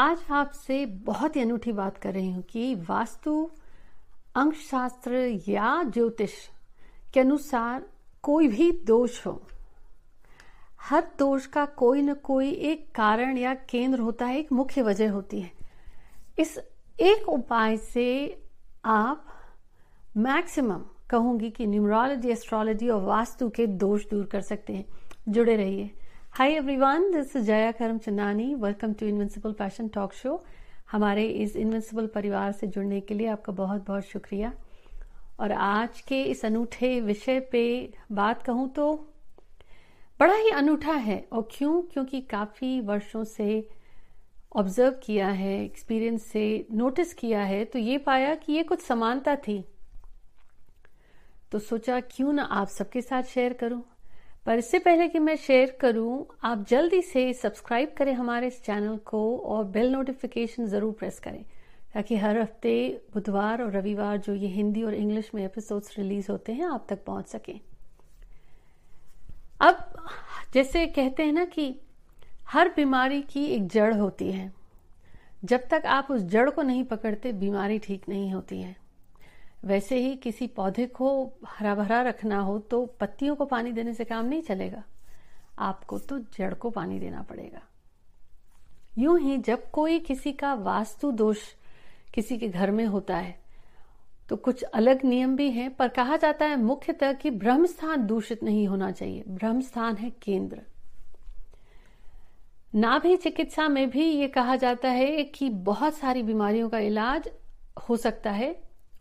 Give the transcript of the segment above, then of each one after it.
आज आपसे बहुत ही अनूठी बात कर रही हूँ कि वास्तु अंकशास्त्र या ज्योतिष के अनुसार कोई भी दोष हो। हर दोष का कोई न कोई एक कारण या केंद्र होता है, एक मुख्य वजह होती है। इस एक उपाय से आप मैक्सिमम कहूँगी कि न्यूमरोलॉजी, एस्ट्रोलॉजी और वास्तु के दोष दूर कर सकते हैं। जुड़े रहिए। Hi everyone this is Jaya Karam Chandani welcome to invincible passion talk show हमारे इस इनविंसिबल परिवार से जुड़ने के लिए आपका बहुत बहुत शुक्रिया। और आज के इस अनूठे विषय पे बात कहूँ तो बड़ा ही अनूठा है। और क्यों? क्योंकि काफ़ी वर्षों से ऑब्ज़र्व किया है एक्सपीरियंस से नोटिस किया है। तो ये पाया कि ये कुछ समानता थी। तो सोचा क्यों ना आप सबके साथ शेयर करूँ। पर इससे पहले कि मैं शेयर करूँ, आप जल्दी से सब्सक्राइब करें हमारे इस चैनल को और बेल नोटिफिकेशन ज़रूर प्रेस करें, ताकि हर हफ़्ते, बुधवार और रविवार जो ये हिंदी और इंग्लिश में एपिसोड्स रिलीज़ होते हैं, आप तक पहुँच सकें। अब, जैसे कहते हैं ना कि हर बीमारी की एक जड़ होती है। जब तक आप उस जड़ को नहीं पकड़ते, बीमारी ठीक नहीं होती है। वैसे ही किसी पौधे को हरा भरा रखना हो तो पत्तियों को पानी देने से काम नहीं चलेगा। आपको तो जड़ को पानी देना पड़ेगा। यूँ ही जब कोई किसी का वास्तु दोष किसी के घर में होता है तो कुछ अलग नियम भी हैं, पर कहा जाता है मुख्यतः कि ब्रह्म स्थान दूषित नहीं होना चाहिए। ब्रह्म स्थान है केंद्र। नाभि चिकित्सा में भी ये कहा जाता है कि बहुत सारी बीमारियों का इलाज हो सकता है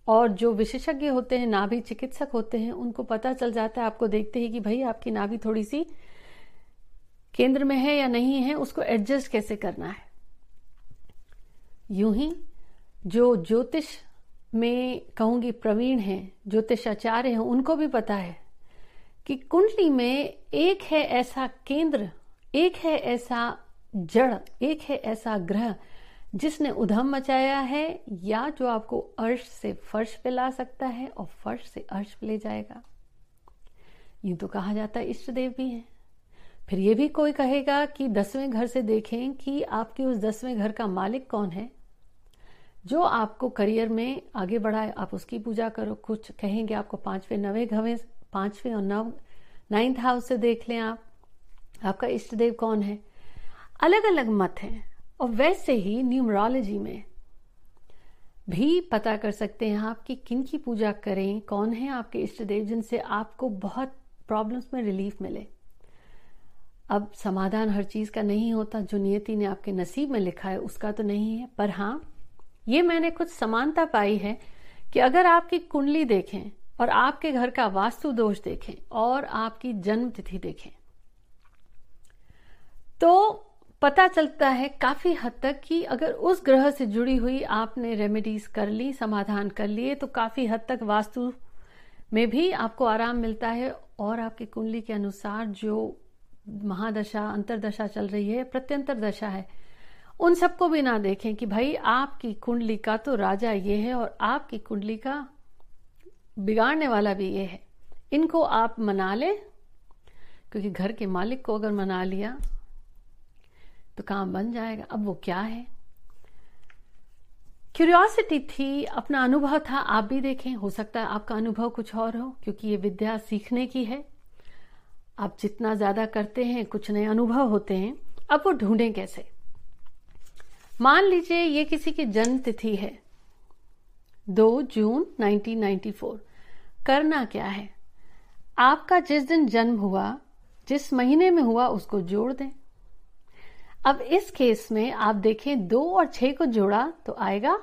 और जो विशेषज्ञ होते हैं, नाभि चिकित्सक होते हैं, उनको पता चल जाता है, आपको देखते ही कि भाई आपकी नाभि थोड़ी सी केंद्र में है या नहीं है, उसको एडजस्ट कैसे करना है। यूँ ही जो ज्योतिष में कहूँगी प्रवीण है, ज्योतिषाचार्य हैं, उनको भी पता है कि कुंडली में एक है ऐसा केंद्र, एक है ऐसा जड़, एक है ऐसा ग्रह जिसने उधम मचाया है या जो आपको अर्श से फर्श पे ला सकता है और फर्श से अर्श पे ले जाएगा। यूँ तो कहा जाता है इष्ट देव भी है। फिर ये भी कोई कहेगा कि दसवें घर से देखें कि आपके उस दसवें घर का मालिक कौन है? जो आपको करियर में आगे बढ़ाए, आप उसकी पूजा करो। कुछ कहेंगे आपको पाँचवें, नवे घवे, पाँचवें और नव, नाइन्थ हाउस से देख लें आप। आपका इष्ट देव कौन है? अलग अलग मत हैं। और वैसे ही न्यूमरोलॉजी में भी पता कर सकते हैं आप कि किन की पूजा करें, कौन है आपके इष्ट देव जिनसे आपको बहुत प्रॉब्लम्स में रिलीफ मिले। अब समाधान हर चीज़ का नहीं होता, जो नियति ने आपके नसीब में लिखा है, उसका तो नहीं है। पर हाँ ये मैंने कुछ समानता पाई है कि अगर आपकी कुंडली देखें और आपके घर का वास्तु दोष देखें और आपकी जन्म तिथि देखें तो पता चलता है काफ़ी हद तक कि अगर उस ग्रह से जुड़ी हुई आपने रेमेडीज कर ली, समाधान कर लिए तो काफ़ी हद तक वास्तु में भी आपको आराम मिलता है और आपकी कुंडली के अनुसार जो महादशा, अंतरदशा चल रही है, प्रत्यंतर दशा है, उन सबको भी ना देखें कि भाई आपकी कुंडली का तो राजा ये है और आपकी कुंडली का बिगाड़ने वाला भी ये है। इनको आप मना लें, क्योंकि घर के मालिक को अगर मना लिया तो काम बन जाएगा। अब वो क्या है? क्यूरियोसिटी थी, अपना अनुभव था, आप भी देखें, हो सकता है आपका अनुभव कुछ और हो, क्योंकि ये विद्या सीखने की है। आप जितना ज़्यादा करते हैं, कुछ नए अनुभव होते हैं, अब वो ढूंढें कैसे? मान लीजिए, ये किसी की जन्म तिथि है। दो जून 1994 करना क्या है? आपका जिस दिन जन्म हुआ, जिस महीने में हुआ, उसको जोड़ दें। अब इस केस में आप देखें दो और छह को जोड़ा तो आएगा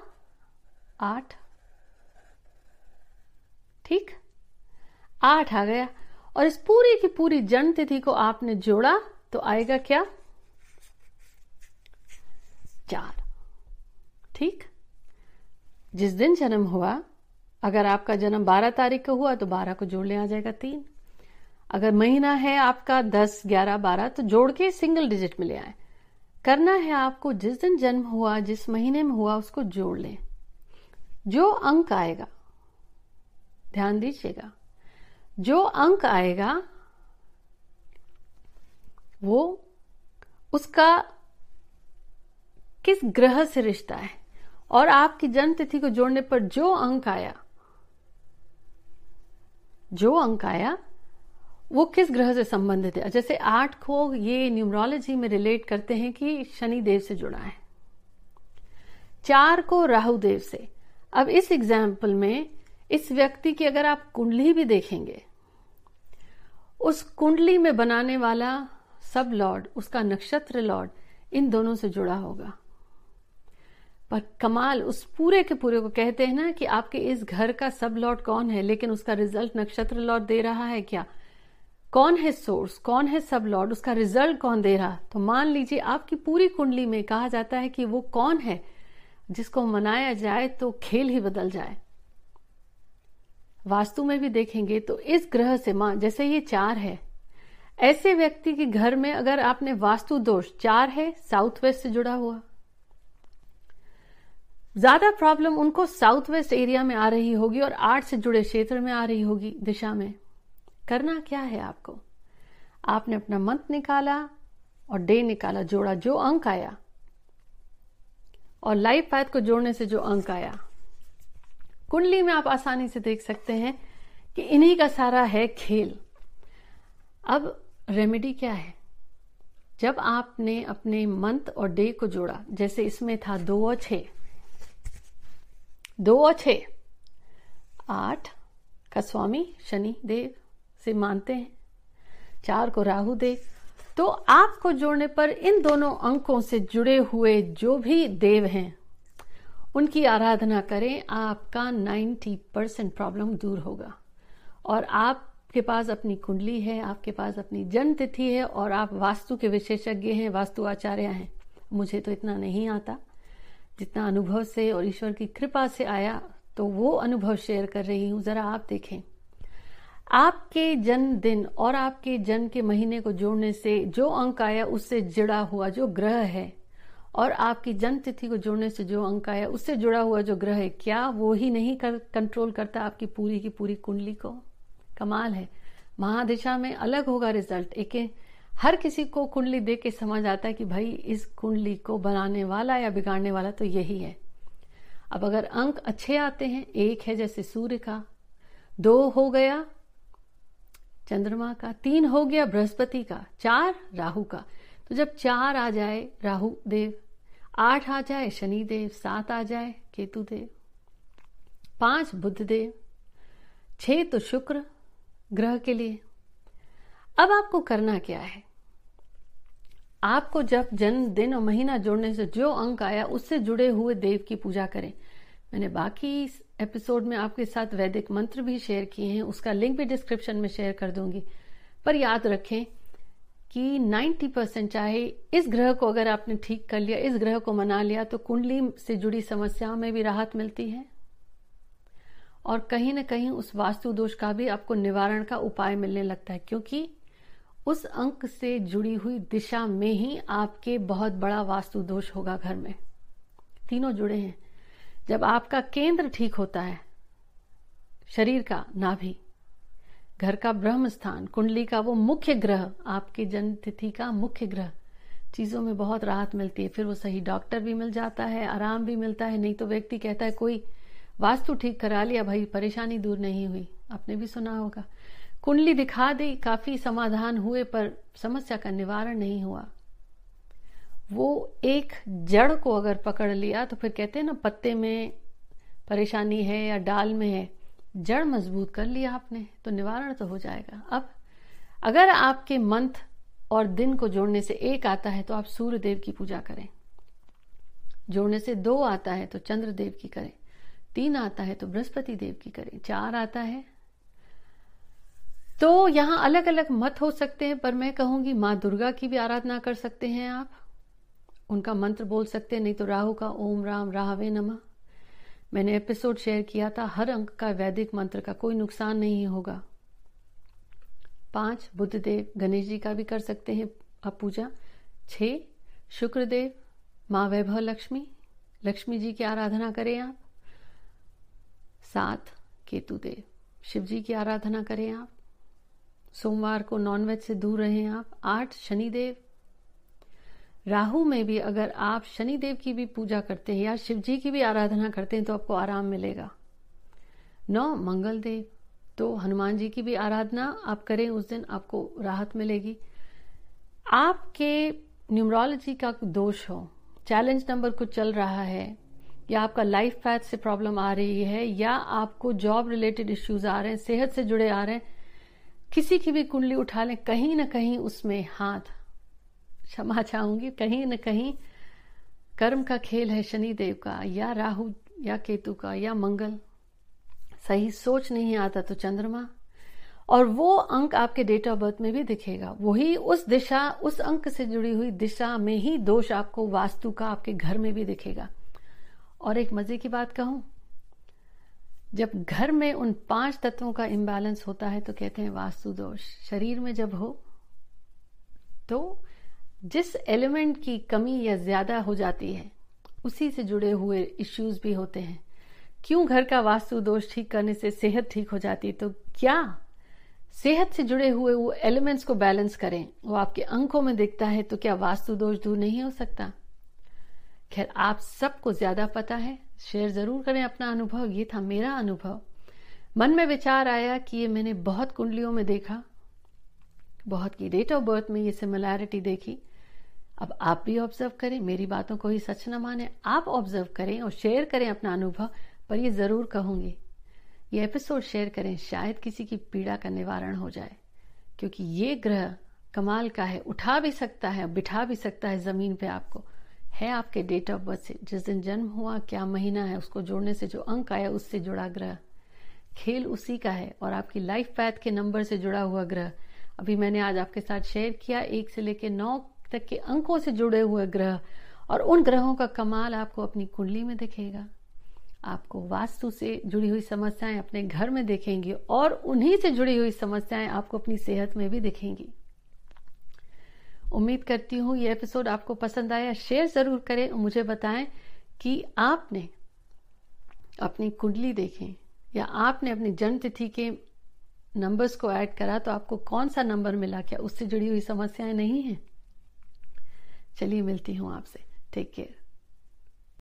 आठ। ठीक? आठ आ गया। और इस पूरी की पूरी जन्म तिथि को आपने जोड़ा तो आएगा क्या? चार। ठीक? जिस दिन जन्म हुआ, अगर आपका जन्म बारह तारीख को हुआ तो बारह को जोड़ ले आ जाएगा तीन। अगर महीना है आपका दस, ग्यारह, बारह तो जोड़ के सिंगल डिजिट में ले आए। करना है आपको जिस दिन जन्म हुआ, जिस महीने में हुआ, उसको जोड़ लें। जो अंक आएगा, ध्यान दीजिएगा, जो अंक आएगा, वो उसका किस ग्रह से रिश्ता है? और आपकी जन्म तिथि को जोड़ने पर जो अंक आया, जो अंक आया वो किस ग्रह से संबंधित है? जैसे आठ को ये न्यूमरोलॉजी में रिलेट करते हैं कि शनि देव से जुड़ा है। चार को राहु देव से। अब इस एग्ज़ाम्पल में इस व्यक्ति की अगर आप कुंडली भी देखेंगे, उस कुंडली में बनाने वाला सब लॉर्ड उसका नक्षत्र लॉर्ड इन दोनों से जुड़ा होगा। पर कमाल, उस पूरे के पूरे को कहते हैं ना कि आपके इस घर का सब लॉर्ड कौन है, लेकिन उसका रिज़ल्ट नक्षत्र लॉर्ड दे रहा है क्या? कौन है सोर्स कौन है सब लॉर्ड उसका रिज़ल्ट कौन दे रहा? तो मान लीजिए आपकी पूरी कुंडली में कहा जाता है कि वो कौन है? जिसको मनाया जाए तो खेल ही बदल जाए। वास्तु में भी देखेंगे तो इस ग्रह से मान जैसे ये चार है, ऐसे व्यक्ति के घर में अगर आपने वास्तु दोष, चार है साउथ वेस्ट से जुड़ा हुआ। ज़्यादा प्रॉब्लम उनको साउथ वेस्ट एरिया में आ रही होगी और आर्ट से जुड़े क्षेत्र में आ रही होगी दिशा में। करना क्या है आपको? आपने अपना मंत्र निकाला और डे निकाला, जोड़ा जो अंक आया। और लाइफ पाथ को जोड़ने से जो अंक आया। कुंडली में आप आसानी से देख सकते हैं कि इन्हीं का सारा है खेल। अब रेमेडी क्या है? जब आपने अपने मंथ और डे को जोड़ा, जैसे इसमें था दो और छ दो और छ आठ का स्वामी, शनि, देव। से मानते हैं। चार को राहु देव तो आपको जोड़ने पर इन दोनों अंकों से जुड़े हुए जो भी देव हैं, उनकी आराधना करें, आपका 90 परसेंट प्रॉब्लम दूर होगा। और आपके पास अपनी कुंडली है, आपके पास अपनी जन्म तिथि है, और आप वास्तु के विशेषज्ञ हैं, वास्तु आचार्य हैं। मुझे तो इतना नहीं आता। जितना अनुभव से और ईश्वर की कृपा से आया तो वो अनुभव शेयर कर रही हूँ। जरा आप देखें। आपके जन्मदिन और आपके जन्म के महीने को जोड़ने से जो अंक आया उससे जुड़ा हुआ जो ग्रह है और आपकी जन्म तिथि को जोड़ने से जो अंक आया उससे जुड़ा हुआ जो ग्रह है क्या वो ही नहीं कर, कंट्रोल करता आपकी पूरी की पूरी कुंडली को? कमाल है। महादिशा में अलग होगा रिज़ल्ट एक हर किसी को कुंडली देख के समझ आता है कि भाई इस कुंडली को बनाने वाला या बिगाड़ने वाला तो यही है। अब अगर अंक अच्छे आते हैं एक है जैसे सूर्य का दो हो गया चंद्रमा का, तीन हो गया बृहस्पति का, चार राहु का। तो जब चार आ जाए, राहु देव, आठ आ जाए, शनि देव, सात आ जाए, केतु देव, पाँच बुद्ध देव छ तो शुक्र, ग्रह के लिए। अब आपको करना क्या है? आपको जब जन्म, दिन और महीना जोड़ने से जो अंक आया, उससे जुड़े हुए देव की पूजा करें। मैंने बाकी एपिसोड में आपके साथ वैदिक मंत्र भी शेयर किए हैं। उसका लिंक भी डिस्क्रिप्शन में शेयर कर दूँगी। पर याद रखें कि 90 परसेंट चाहे इस ग्रह को अगर आपने ठीक कर लिया, इस ग्रह को मना लिया तो कुंडली से जुड़ी समस्याओं में भी राहत मिलती है। और कहीं ना कहीं उस वास्तु दोष का भी आपको निवारण का उपाय मिलने लगता है, क्योंकि उस अंक से जुड़ी हुई दिशा में ही आपके बहुत बड़ा वास्तु दोष होगा घर में। तीनों जुड़े हैं। जब आपका केंद्र ठीक होता है, शरीर का नाभि, घर का ब्रह्म स्थान कुंडली का वो मुख्य ग्रह, आपकी जन्म तिथि का मुख्य ग्रह, चीज़ों में बहुत राहत मिलती है, फिर वो सही डॉक्टर भी मिल जाता है, आराम भी मिलता है, नहीं तो व्यक्ति कहता है, कोई वास्तु ठीक करा लिया, भाई, परेशानी दूर नहीं हुई। आपने भी सुना होगा। कुंडली दिखा दी, काफ़ी समाधान हुए, पर समस्या का निवारण नहीं हुआ। वो एक जड़ को अगर पकड़ लिया तो फिर कहते हैं ना, पत्ते में परेशानी है या डाल में है, जड़ मज़बूत कर लिया आपने तो निवारण तो हो जाएगा। अब अगर आपके मंथ और दिन को जोड़ने से एक आता है तो आप सूर्य देव की पूजा करें। जोड़ने से दो आता है तो चंद्र देव की करें। तीन आता है तो बृहस्पति देव की करें। चार आता है तो यहाँ अलग अलग मत हो सकते हैं, पर मैं कहूँगी माँ दुर्गा की भी आराधना कर सकते हैं आप। उनका मंत्र बोल सकते नहीं तो राहु का ओम राम राहवे नमा। मैंने एपिसोड शेयर किया था, हर अंक का वैदिक मंत्र का कोई नुकसान नहीं होगा। पाँच, बुद्धदेव गणेश जी का भी कर सकते हैं आप पूजा। छ शुक्रदेव माँ वैभव लक्ष्मी लक्ष्मी जी की आराधना करें आप। सात, केतुदेव शिव जी की आराधना करें आप। सोमवार को नॉनवेज से दूर रहें आप। आठ, शनिदेव राहु में भी अगर आप शनिदेव की भी पूजा करते हैं या शिव जी की भी आराधना करते हैं तो आपको आराम मिलेगा। नौ मंगल देव तो हनुमान जी की भी आराधना आप करें, उस दिन आपको राहत मिलेगी। आपके न्यूमरोलॉजी का दोष हो, चैलेंज नंबर कुछ चल रहा है, या आपका लाइफ पैथ से प्रॉब्लम आ रही है, या आपको जॉब रिलेटेड इश्यूज़ आ रहे हैं, सेहत से जुड़े आ रहे हैं, किसी की भी कुंडली उठा लें, कहीं ना कहीं उसमें हाथ क्षमा चाहूँगी। कहीं ना कहीं कर्म का खेल है शनि देव का, या राहु, या केतु का, या मंगल। सही सोच नहीं आता तो चंद्रमा। और वो अंक आपके डेट ऑफ़ बर्थ में भी दिखेगा। वही उस दिशा, उस अंक से जुड़ी हुई दिशा में ही दोष आपको वास्तु का आपके घर में भी दिखेगा। और एक मज़े की बात कहूँ, जब घर में उन पाँच तत्वों का इम्बैलेंस होता है तो कहते हैं वास्तु दोष। शरीर में जब हो तो जिस एलिमेंट की कमी या ज़्यादा हो जाती है, उसी से जुड़े हुए इश्यूज़ भी होते हैं। क्यों घर का वास्तु दोष ठीक करने से सेहत ठीक हो जाती है? तो क्या सेहत से जुड़े हुए वो एलिमेंट्स को बैलेंस करें? वो आपके अंकों में दिखता है तो क्या वास्तु दोष दूर नहीं हो सकता? खैर, आप सबको ज़्यादा पता है। शेयर ज़रूर करें अपना अनुभव। ये था मेरा अनुभव। मन में विचार आया कि ये मैंने बहुत कुंडलियों में देखा। बहुत की डेट ऑफ़ बर्थ में ये सिमिलैरिटी देखी। अब आप भी ऑब्ज़र्व करें, मेरी बातों को ही सच न माने, आप ऑब्ज़र्व करें और शेयर करें अपना अनुभव, पर ये ज़रूर कहूँगी, ये एपिसोड शेयर करें, शायद किसी की पीड़ा का निवारण हो जाए, क्योंकि ये ग्रह कमाल का है, उठा भी सकता है, बिठा भी सकता है ज़मीन पे आपको। है आपके डेट ऑफ़ बर्थ से, जिस दिन जन्म हुआ, क्या महीना है, उसको जोड़ने से जो अंक आया, उससे जुड़ा ग्रह। खेल उसी का है और आपकी लाइफ पैथ के नंबर से जुड़ा हुआ ग्रह। अभी मैंने आज आपके साथ शेयर किया, एक से लेकर नौ तक के अंकों से जुड़े हुए ग्रह, और उन ग्रहों का कमाल आपको अपनी कुंडली में दिखेगा। आपको वास्तु से जुड़ी हुई समस्याएँ अपने घर में देखेंगी, और उन्हीं से जुड़ी हुई समस्याएँ आपको अपनी सेहत में भी दिखेंगी। उम्मीद करती हूँ ये एपिसोड आपको पसंद आया। शेयर ज़रूर करें और मुझे बताएँ कि आपने अपनी कुंडली देखें, या आपने अपनी जन्म तिथि के नंबर्स को ऐड करा तो आपको कौन सा नंबर मिला? क्या उससे जुड़ी हुई समस्याएँ नहीं है? चलिए मिलती हूँ आपसे। Take care